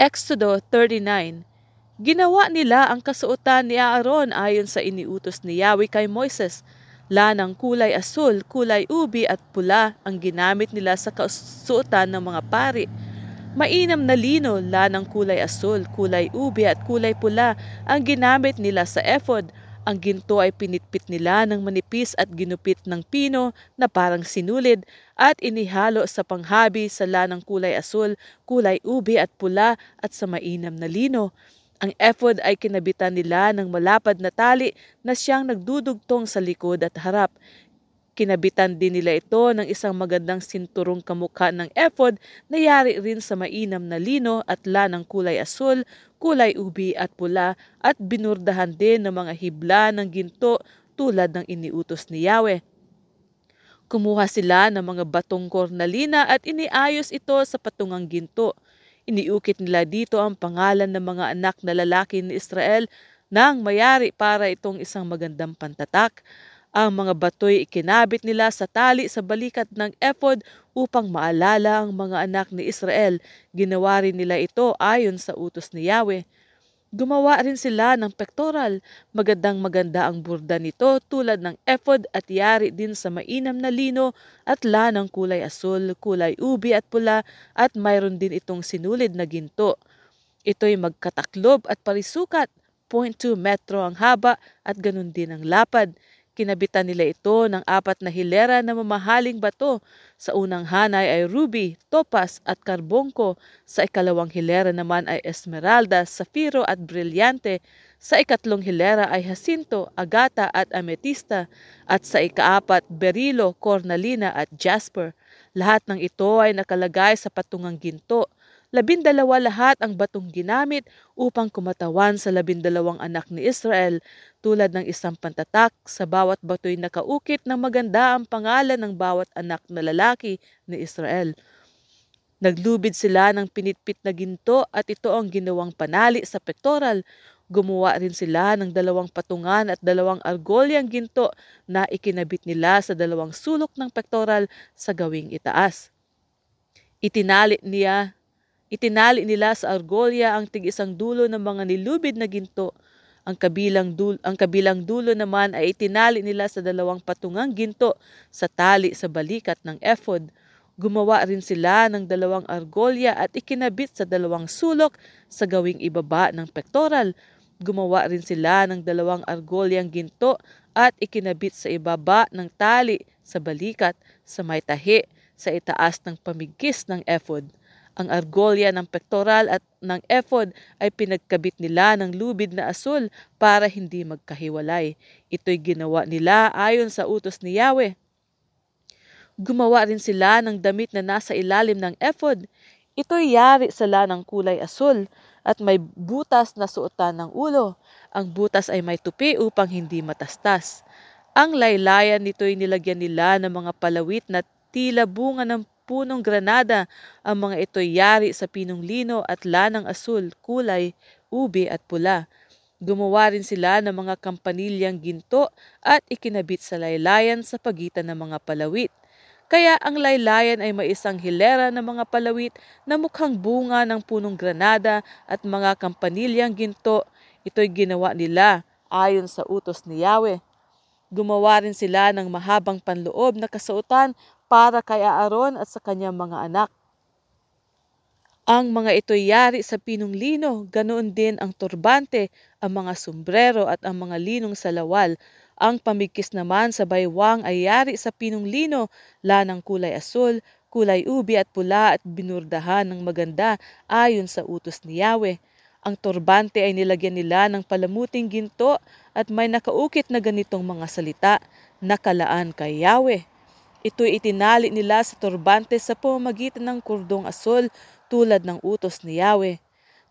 Exodo 39 Ginawa nila ang kasuotan ni Aaron ayon sa iniutos ni Yahweh kay Moises. Lanang kulay asul, kulay ubi at pula ang ginamit nila sa kasuotan ng mga pari. Mainam na lino, lanang kulay asul, kulay ubi at kulay pula ang ginamit nila sa ephod. Ang ginto ay pinitpit nila ng manipis at ginupit ng pino na parang sinulid at inihalo sa panghabi sa lanang kulay asul, kulay ubi at pula at sa mainam na lino. Ang ephod ay kinabitan nila ng malapad na tali na siyang nagdudugtong sa likod at harap. Kinabitan din nila ito ng isang magandang sinturong kamukha ng ephod na yari rin sa mainam na lino at lanang kulay asul, kulay ubi at pula at binurdahan din ng mga hibla ng ginto tulad ng iniutos ni Yahweh. Kumuha sila ng mga batong kornalina at iniayos ito sa patungang ginto. Iniukit nila dito ang pangalan ng mga anak na lalaki ni Israel nang mayari para itong isang magandang pantatak. Ang mga batoy ikinabit nila sa tali sa balikat ng ephod upang maalala ang mga anak ni Israel. Ginawa rin nila ito ayon sa utos ni Yahweh. Gumawa rin sila ng pectoral. Magandang maganda ang burda nito tulad ng ephod at yari din sa mainam na lino at lanang kulay asul, kulay ubi at pula at mayroon din itong sinulid na ginto. Ito'y magkataklob at parisukat, 0.2 metro ang haba at ganun din ang lapad. Kinabitan nila ito ng apat na hilera na mamahaling bato. Sa unang hanay ay ruby, topaz at karbongko. Sa ikalawang hilera naman ay esmeralda, safiro at brilyante. Sa ikatlong hilera ay jacinto, agata at ametista. At sa ikaapat, berilo, cornalina at jasper. Lahat ng ito ay nakalagay sa patungang ginto. Labindalawa lahat ang batong ginamit upang kumatawan sa labindalawang anak ni Israel tulad ng isang pantatak sa bawat bato'y nakaukit ng maganda ang pangalan ng bawat anak na lalaki ni Israel. Naglubid sila ng pinitpit na ginto at ito ang ginawang panali sa pektoral. Gumawa rin sila ng dalawang patungan at dalawang argolyang ginto na ikinabit nila sa dalawang sulok ng pektoral sa gawing itaas. Itinali niya Itinali nila sa argolya ang tig-isang dulo ng mga nilubid na ginto. Ang kabilang, dulo, ang kabilang dulo naman ay itinali nila sa dalawang patungang ginto sa tali sa balikat ng ephod. Gumawa rin sila ng dalawang argolya at ikinabit sa dalawang sulok sa gawing ibaba ng pektoral. Gumawa rin sila ng dalawang argolyang ginto at ikinabit sa ibaba ng tali sa balikat sa may tahi sa itaas ng pamigkis ng ephod. Ang argolya ng pektoral at ng ephod ay pinagkabit nila ng lubid na asul para hindi magkahiwalay. Ito'y ginawa nila ayon sa utos ni Yahweh. Gumawa rin sila ng damit na nasa ilalim ng ephod. Ito'y yari sa lanang kulay asul at may butas na suotan ng ulo. Ang butas ay may tupi upang hindi matastas. Ang laylayan nito'y nilagyan nila ng mga palawit na tila bunga ng punong granada. Ang mga ito'y yari sa pinong lino at lanang asul, kulay, ubi at pula. Gumawa rin sila ng mga kampanilyang ginto at ikinabit sa laylayan sa pagitan ng mga palawit. Kaya ang laylayan ay may isang hilera ng mga palawit na mukhang bunga ng punong granada at mga kampanilyang ginto. Ito'y ginawa nila ayon sa utos ni Yahweh. Gumawa rin sila ng mahabang panloob na kasuotan para kay Aaron at sa kanyang mga anak. Ang mga ito'y yari sa pinong lino, ganoon din ang turbante, ang mga sombrero at ang mga linong salawal. Ang pamigkis naman sa baywang ay yari sa pinong lino, lanang kulay asul, kulay ubi at pula at binurdahan ng maganda ayon sa utos ni Yahweh. Ang turbante ay nilagyan nila ng palamuting ginto at may nakaukit na ganitong mga salita, nakalaan kay Yahweh. Ito'y itinali nila sa turbante sa pamamagitan ng kurdong asol tulad ng utos ni Yahweh.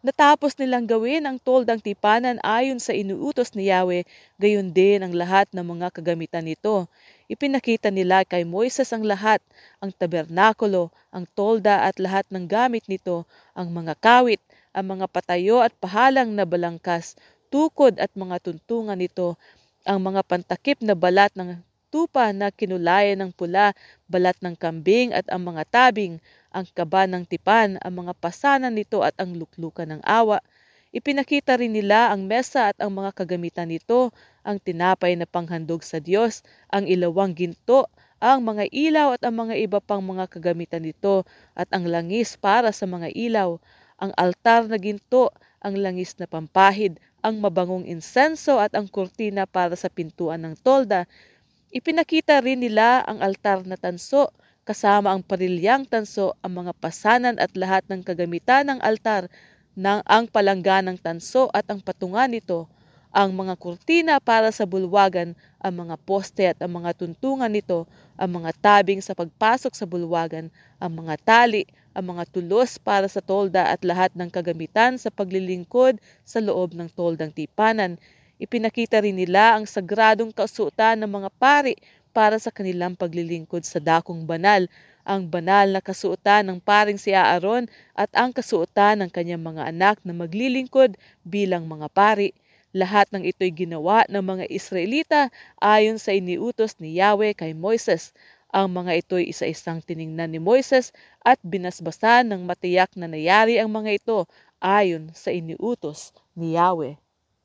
Natapos nilang gawin ang toldang tipanan ayon sa inuutos ni Yahweh, gayon din ang lahat ng mga kagamitan nito. Ipinakita nila kay Moises ang lahat, ang tabernakulo, ang tolda at lahat ng gamit nito, ang mga kawit, ang mga patayo at pahalang na balangkas, tukod at mga tuntungan nito, ang mga pantakip na balat ng tupa na kinulayan ng pula, balat ng kambing at ang mga tabing, ang kaba ng tipan, ang mga pasanan nito at ang luklukan ng awa. Ipinakita rin nila ang mesa at ang mga kagamitan nito, ang tinapay na panghandog sa Diyos, ang ilawang ginto, ang mga ilaw at ang mga iba pang mga kagamitan nito, at ang langis para sa mga ilaw, ang altar na ginto, ang langis na pampahid, ang mabangong insenso at ang kurtina para sa pintuan ng tolda. Ipinakita rin nila ang altar na tanso, kasama ang parilyang tanso, ang mga pasanan at lahat ng kagamitan ng altar, ng ang palangga ng tanso at ang patungan nito, ang mga kurtina para sa bulwagan, ang mga poste at ang mga tuntungan nito, ang mga tabing sa pagpasok sa bulwagan, ang mga tali, ang mga tulos para sa tolda at lahat ng kagamitan sa paglilingkod sa loob ng toldang tipanan. Ipinakita rin nila ang sagradong kasuotan ng mga pari para sa kanilang paglilingkod sa dakong banal, ang banal na kasuotan ng paring si Aaron at ang kasuotan ng kanyang mga anak na maglilingkod bilang mga pari. Lahat ng ito'y ginawa ng mga Israelita ayon sa iniutos ni Yahweh kay Moises. Ang mga ito'y isa-isang tiningnan ni Moises at binasbasan ng matiyak na nayari ang mga ito ayon sa iniutos ni Yahweh.